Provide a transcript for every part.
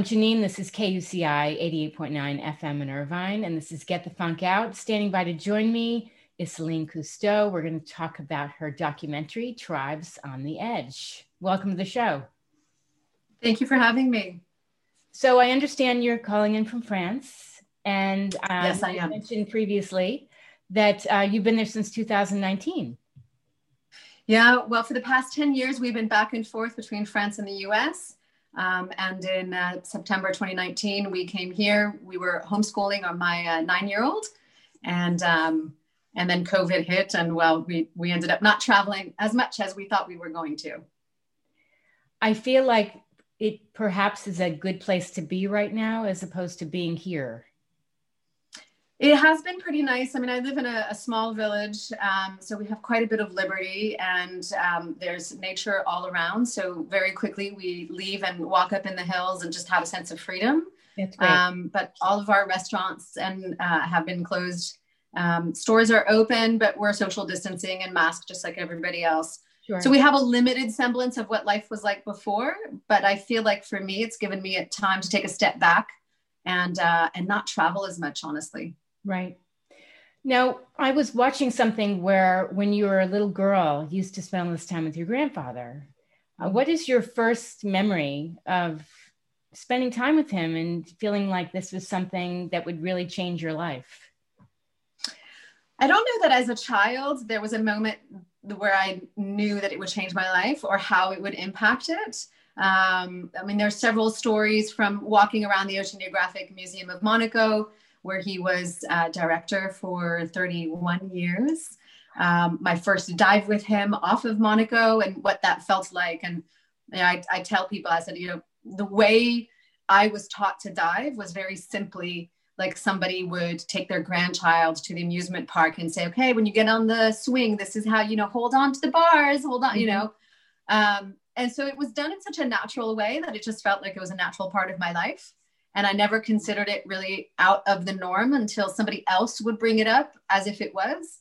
I'm Janine. This is KUCI 88.9 FM in Irvine, and this is Get the Funk Out. Standing by to join me is Celine Cousteau. We're going to talk about her documentary, Tribes on the Edge. Welcome to the show. Thank you for having me. So, I understand you're calling in from France, and um, yes, I am. mentioned previously that uh, you've been there since 2019. Yeah, well, for the past 10 years, we've been back and forth between France and the US. Um, and in uh, September 2019, we came here. We were homeschooling on my uh, nine-year-old, and um, and then COVID hit, and well, we we ended up not traveling as much as we thought we were going to. I feel like it perhaps is a good place to be right now, as opposed to being here. It has been pretty nice. I mean, I live in a, a small village, um, so we have quite a bit of liberty, and um, there's nature all around. So very quickly, we leave and walk up in the hills and just have a sense of freedom. That's great. Um, but all of our restaurants and uh, have been closed. Um, stores are open, but we're social distancing and masked just like everybody else. Sure. So we have a limited semblance of what life was like before. But I feel like for me, it's given me a time to take a step back and uh, and not travel as much, honestly. Right. Now, I was watching something where when you were a little girl, you used to spend all this time with your grandfather. Uh, what is your first memory of spending time with him and feeling like this was something that would really change your life? I don't know that as a child there was a moment where I knew that it would change my life or how it would impact it. Um, I mean, there's several stories from walking around the Oceanographic Museum of Monaco where he was uh, director for 31 years. Um, my first dive with him off of Monaco and what that felt like. And you know, I, I tell people, I said, you know, the way I was taught to dive was very simply like somebody would take their grandchild to the amusement park and say, okay, when you get on the swing, this is how, you know, hold on to the bars, hold on, mm-hmm. you know. Um, and so it was done in such a natural way that it just felt like it was a natural part of my life and I never considered it really out of the norm until somebody else would bring it up as if it was.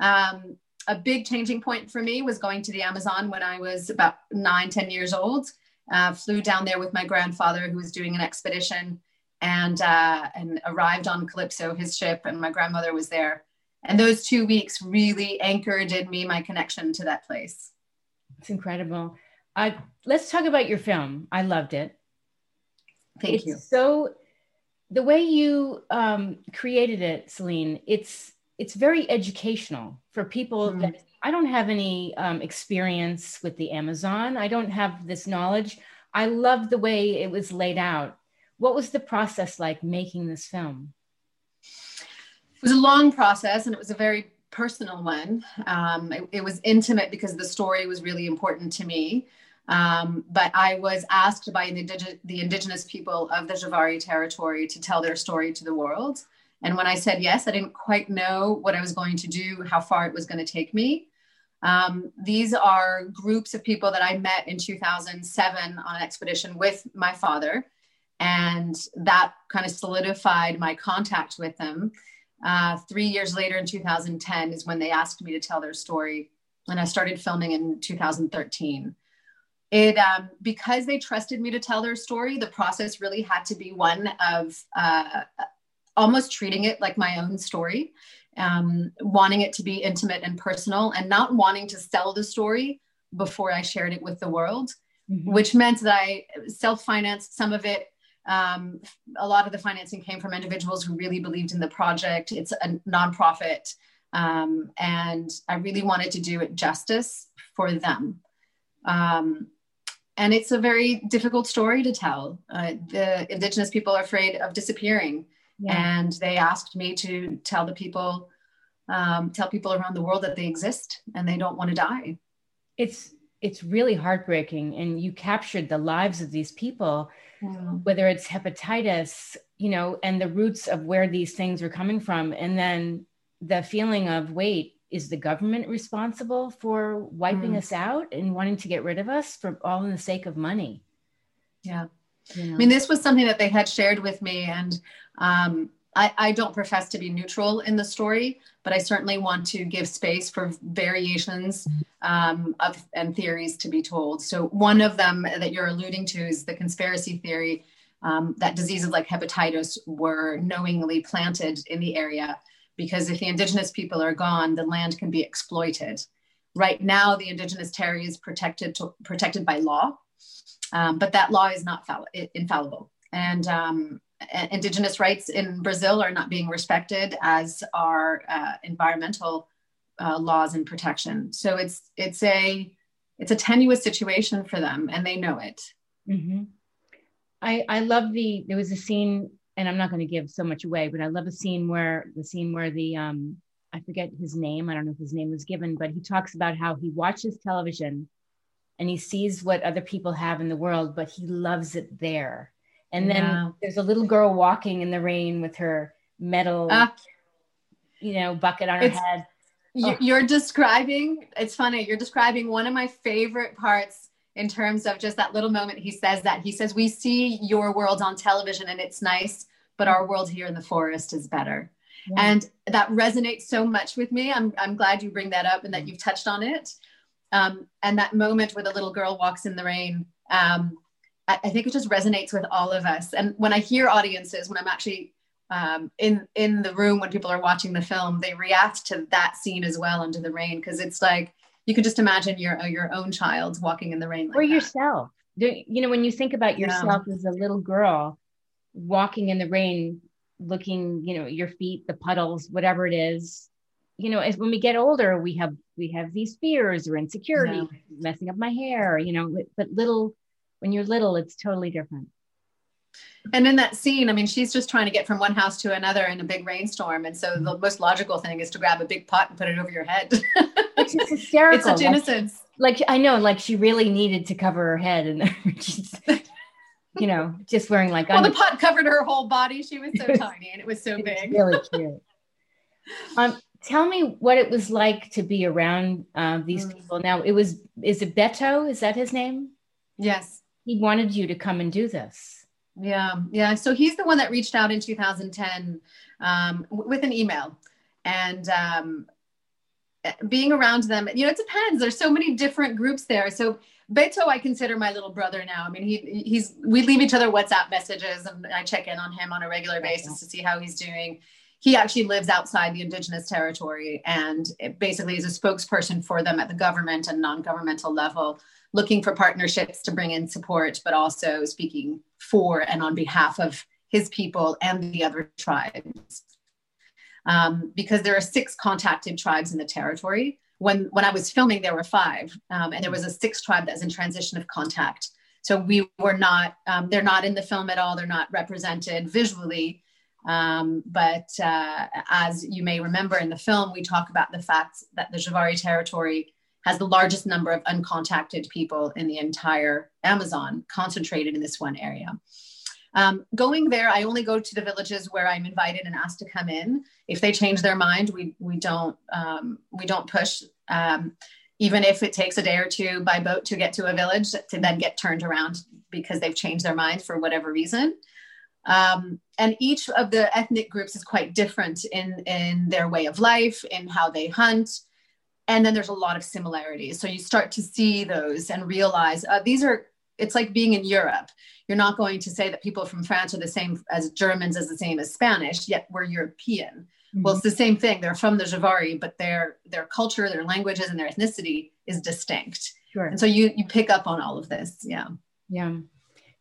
Um, a big changing point for me was going to the Amazon when I was about nine, ten years old. Uh, flew down there with my grandfather who was doing an expedition and, uh, and arrived on Calypso, his ship, and my grandmother was there. And those two weeks really anchored in me my connection to that place. It's incredible. Uh, let's talk about your film. I loved it. Thank it's you. So the way you um, created it, Celine, it's it's very educational for people mm. that I don't have any um, experience with the Amazon. I don't have this knowledge. I love the way it was laid out. What was the process like making this film? It was a long process, and it was a very personal one. Um, it, it was intimate because the story was really important to me. Um, but I was asked by the, the indigenous people of the Javari territory to tell their story to the world. And when I said yes, I didn't quite know what I was going to do, how far it was going to take me. Um, these are groups of people that I met in 2007 on an expedition with my father. And that kind of solidified my contact with them. Uh, three years later, in 2010, is when they asked me to tell their story. And I started filming in 2013 it um, because they trusted me to tell their story the process really had to be one of uh, almost treating it like my own story um, wanting it to be intimate and personal and not wanting to sell the story before i shared it with the world mm-hmm. which meant that i self-financed some of it. Um, a lot of the financing came from individuals who really believed in the project. It's a nonprofit um, and i really wanted to do it justice for them. Um, and it's a very difficult story to tell. Uh, the indigenous people are afraid of disappearing, yeah. and they asked me to tell the people, um, tell people around the world that they exist and they don't want to die. It's it's really heartbreaking, and you captured the lives of these people, whether it's hepatitis, you know, and the roots of where these things are coming from, and then the feeling of wait is the government responsible for wiping mm. us out and wanting to get rid of us for all in the sake of money? Yeah. You know? I mean, this was something that they had shared with me, and um, I, I, don't profess to be neutral in the story, but I certainly want to give space for variations um, of and theories to be told. So one of them that you're alluding to is the conspiracy theory um, that diseases like hepatitis were knowingly planted in the area because if the indigenous people are gone, the land can be exploited. Right now, the indigenous territory is protected to, protected by law, um, but that law is not fall- infallible. And um, indigenous rights in Brazil are not being respected, as are uh, environmental uh, laws and protection. So it's it's a it's a tenuous situation for them, and they know it. Mm-hmm. I I love the there was a scene, and I'm not going to give so much away, but I love a scene where the scene where the um I forget his name. I don't know if his name was given, but he talks about how he watches television and he sees what other people have in the world, but he loves it there. And then yeah. there's a little girl walking in the rain with her metal, uh, you know, bucket on her head. Oh. You're describing, it's funny, you're describing one of my favorite parts in terms of just that little moment he says that. He says, We see your world on television and it's nice, but our world here in the forest is better. Yeah. And that resonates so much with me. I'm, I'm glad you bring that up and that you've touched on it. Um, and that moment where the little girl walks in the rain, um, I, I, think it just resonates with all of us. And when I hear audiences, when I'm actually um, in in the room when people are watching the film, they react to that scene as well under the rain because it's like you could just imagine your uh, your own child walking in the rain, like or that. yourself. You know, when you think about yourself yeah. as a little girl walking in the rain, looking, you know, your feet, the puddles, whatever it is. You know, as when we get older, we have we have these fears or insecurity, yeah. messing up my hair. You know, but little when you're little, it's totally different. And in that scene, I mean, she's just trying to get from one house to another in a big rainstorm. And so the most logical thing is to grab a big pot and put it over your head. It's just hysterical. it's such like, innocence. Like I know, like she really needed to cover her head and she's you know, just wearing like Well, under- the pot covered her whole body. She was so tiny and it was so big. really cute. Um, tell me what it was like to be around uh, these mm. people. Now it was is it Beto? Is that his name? Yes. He wanted you to come and do this. Yeah, yeah. So he's the one that reached out in 2010 um, w- with an email, and um, being around them. You know, it depends. There's so many different groups there. So Beto, I consider my little brother now. I mean, he he's we leave each other WhatsApp messages, and I check in on him on a regular basis to see how he's doing. He actually lives outside the indigenous territory, and basically is a spokesperson for them at the government and non-governmental level looking for partnerships to bring in support, but also speaking for and on behalf of his people and the other tribes. Um, because there are six contacted tribes in the territory. When, when I was filming, there were five, um, and there was a sixth tribe that's in transition of contact. So we were not, um, they're not in the film at all, they're not represented visually. Um, but uh, as you may remember in the film, we talk about the fact that the Javari territory has the largest number of uncontacted people in the entire Amazon, concentrated in this one area. Um, going there, I only go to the villages where I'm invited and asked to come in. If they change their mind, we we don't um, we don't push. Um, even if it takes a day or two by boat to get to a village, to then get turned around because they've changed their mind for whatever reason. Um, and each of the ethnic groups is quite different in in their way of life, in how they hunt, and then there's a lot of similarities. So you start to see those and realize uh, these are it's like being in europe. You're not going to say that people from france are the same as germans as the same as spanish yet we're european. Mm-hmm. well it's the same thing. They're from the javari but their their culture their languages and their ethnicity is distinct. Sure. and so you you pick up on all of this. Yeah. Yeah.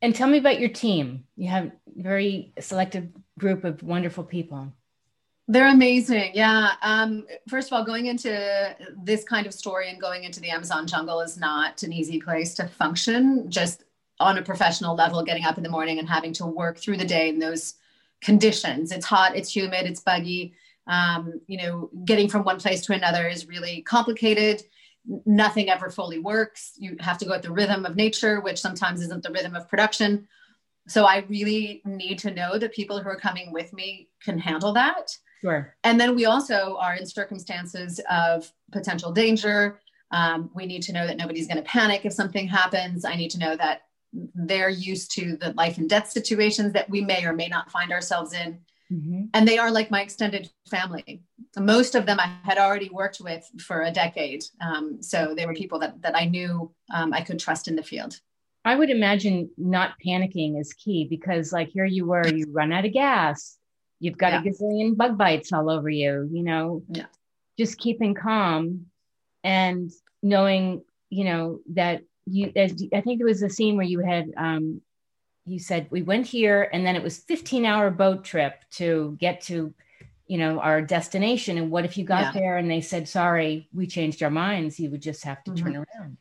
And tell me about your team. You have a very selective group of wonderful people they're amazing. Yeah. Um, first of all, going into this kind of story and going into the Amazon jungle is not an easy place to function, just on a professional level, getting up in the morning and having to work through the day in those conditions. It's hot, it's humid, it's buggy. Um, you know, getting from one place to another is really complicated. Nothing ever fully works. You have to go at the rhythm of nature, which sometimes isn't the rhythm of production. So I really need to know that people who are coming with me can handle that. Sure. And then we also are in circumstances of potential danger. Um, we need to know that nobody's going to panic if something happens. I need to know that they're used to the life and death situations that we may or may not find ourselves in. Mm-hmm. And they are like my extended family. Most of them I had already worked with for a decade. Um, so they were people that, that I knew um, I could trust in the field. I would imagine not panicking is key because, like, here you were, you run out of gas, you've got yeah. a gazillion bug bites all over you, you know, yeah. just keeping calm and knowing, you know, that you, as, I think there was a scene where you had, um, you said we went here and then it was 15 hour boat trip to get to you know our destination and what if you got yeah. there and they said sorry we changed our minds you would just have to mm-hmm. turn around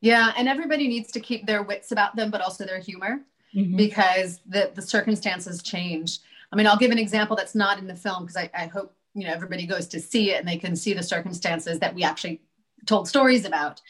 yeah, and everybody needs to keep their wits about them, but also their humor mm-hmm. because the, the circumstances change. I mean, I'll give an example that's not in the film because I, I hope you know everybody goes to see it and they can see the circumstances that we actually told stories about.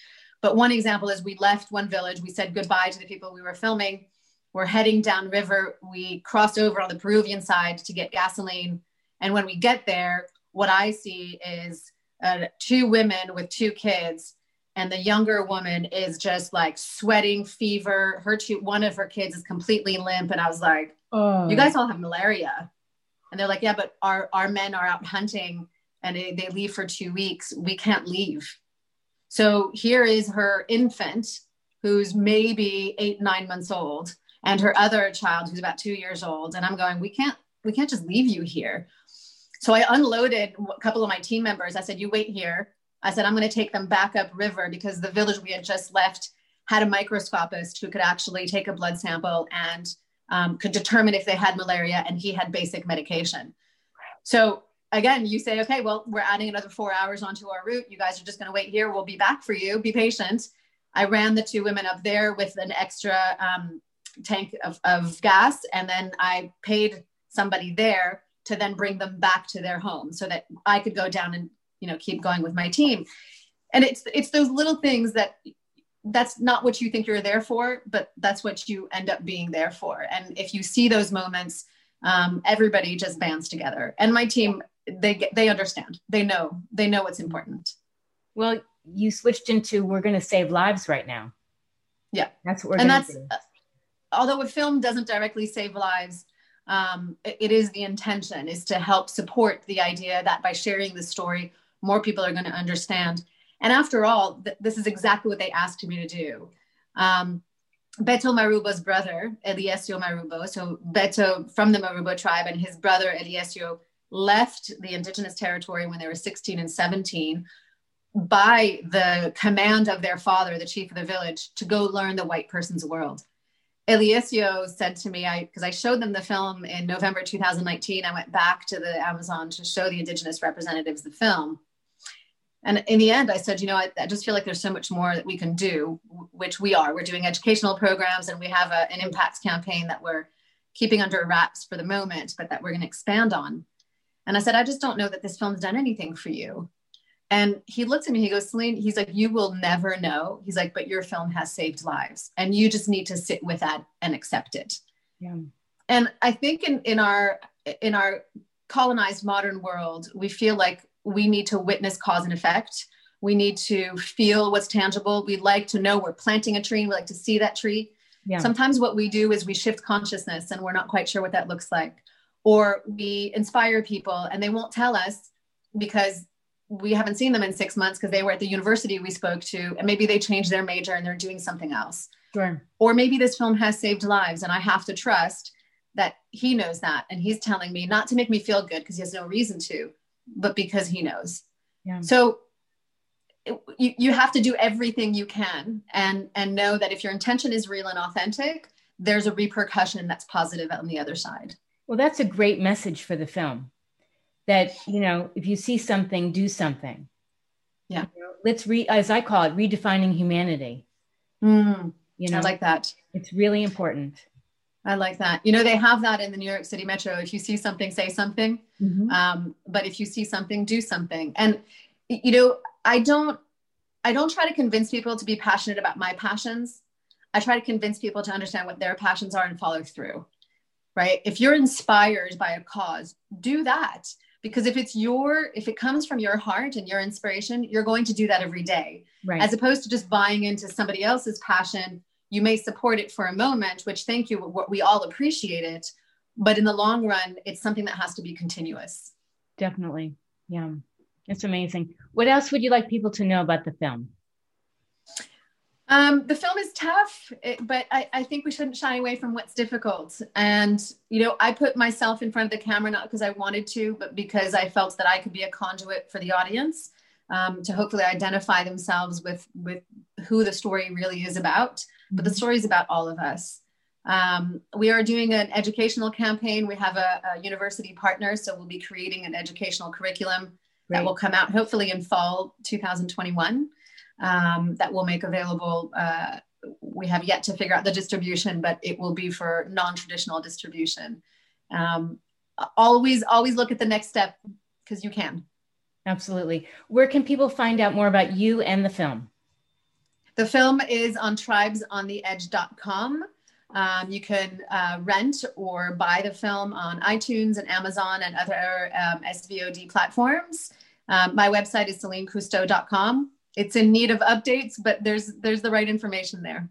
But one example is we left one village, we said goodbye to the people we were filming. We're heading down river. We crossed over on the Peruvian side to get gasoline. And when we get there, what I see is uh, two women with two kids and the younger woman is just like sweating fever her two one of her kids is completely limp and i was like oh. you guys all have malaria. And they're like yeah but our our men are out hunting and they, they leave for two weeks. We can't leave. So here is her infant who's maybe eight nine months old and her other child who's about two years old. And i'm going we can't we can't just leave you here. So i unloaded a couple of my team members. I said you wait here. I said, I'm going to take them back up river because the village we had just left had a microscopist who could actually take a blood sample and um, could determine if they had malaria, and he had basic medication. So again, you say, okay, well, we're adding another four hours onto our route. You guys are just going to wait here. We'll be back for you. Be patient. I ran the two women up there with an extra um, tank of, of gas, and then I paid somebody there to then bring them back to their home so that I could go down and you know keep going with my team and it's it's those little things that that's not what you think you're there for but that's what you end up being there for. And if you see those moments um, everybody just bands together. And my team they get they understand. They know. They know what's important. Well you switched into we're going to save lives right now. Yeah. That's what we're doing and that's do. although a film doesn't directly save lives um, it, it is the intention is to help support the idea that by sharing the story more people are going to understand. And after all, th- this is exactly what they asked me to do. Um, Beto Marubo's brother, Eliesio Marubo, so Beto from the Marubo tribe and his brother Eliesio left the indigenous territory when they were 16 and 17 by the command of their father, the chief of the village, to go learn the white person's world. Eliesio said to me, I because I showed them the film in November 2019. I went back to the Amazon to show the indigenous representatives the film and in the end i said you know I, I, just feel like there's so much more that we can do which we are. We're doing educational programs and we have a, an impacts campaign that we're keeping under wraps for the moment but that we're going to expand on. And i said i just don't know that this film's done anything for you. And he looked at me he goes celine he's like you will never know. He's like but your film has saved lives and you just need to sit with that and accept it. Yeah. and i think in, in our in our colonized modern world we feel like we need to witness cause and effect. We need to feel what's tangible. We like to know we're planting a tree. We like to see that tree. Yeah. Sometimes what we do is we shift consciousness and we're not quite sure what that looks like. Or we inspire people and they won't tell us because we haven't seen them in six months because they were at the university we spoke to and maybe they changed their major and they're doing something else. Sure. Or maybe this film has saved lives and I have to trust that he knows that and he's telling me not to make me feel good because he has no reason to, but because he knows. Yeah. So you, you have to do everything you can and and know that if your intention is real and authentic, there's a repercussion that's positive on the other side. Well, that's a great message for the film. That you know, if you see something, do something. Yeah. You know, let's re as I call it, redefining humanity. Mm, you know, I like that. It's really important. I like that. You know, they have that in the New York City Metro. If you see something, say something. Mm-hmm. Um, but if you see something, do something. And you know, I don't, I don't try to convince people to be passionate about my passions. I try to convince people to understand what their passions are and follow through. Right? If you're inspired by a cause, do that. Because if it's your, if it comes from your heart and your inspiration, you're going to do that every day. Right. As opposed to just buying into somebody else's passion you may support it for a moment which thank you we all appreciate it but in the long run it's something that has to be continuous. Definitely. Yeah. It's amazing. What else would you like people to know about the film? Um, the film is tough, it, but I, I, think we shouldn't shy away from what's difficult. And, you know, I put myself in front of the camera not because I wanted to, but because I felt that I could be a conduit for the audience um, to hopefully identify themselves with, with who the story really is about. But the mm-hmm. story is about all of us. Um, we are doing an educational campaign. We have a, a, university partner, so we'll be creating an educational curriculum Great. that will come out hopefully in fall 2021 um, that we'll make available. Uh, we have yet to figure out the distribution, but it will be for non-traditional distribution. Um, always, always look at the next step because you can. Absolutely. Where can people find out more about you and the film? The film is on tribesontheedge.com. Um, you can uh, rent or buy the film on iTunes and Amazon and other um, SVOD platforms. Um, my website is CelineCousteau.com it's in need of updates, but there's there's the right information there.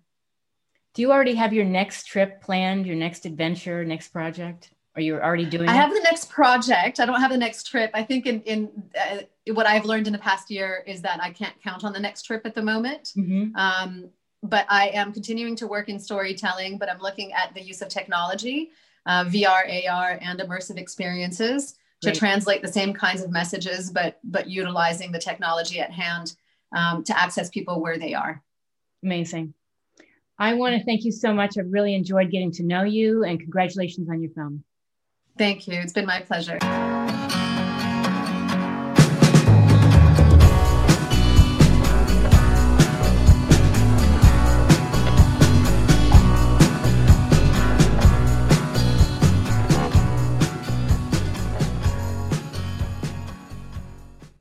Do you already have your next trip planned, your next adventure, next project? Are you already doing? I have the next project. I don't have the next trip. I think in in uh, what I've learned in the past year is that I can't count on the next trip at the moment. Mm-hmm. Um, but I am continuing to work in storytelling. But I'm looking at the use of technology, uh, VR, AR, and immersive experiences Great. to translate the same kinds of messages, but but utilizing the technology at hand um, to access people where they are. Amazing. I want to thank you so much. I've really enjoyed getting to know you and congratulations on your film. Thank you. It's been my pleasure.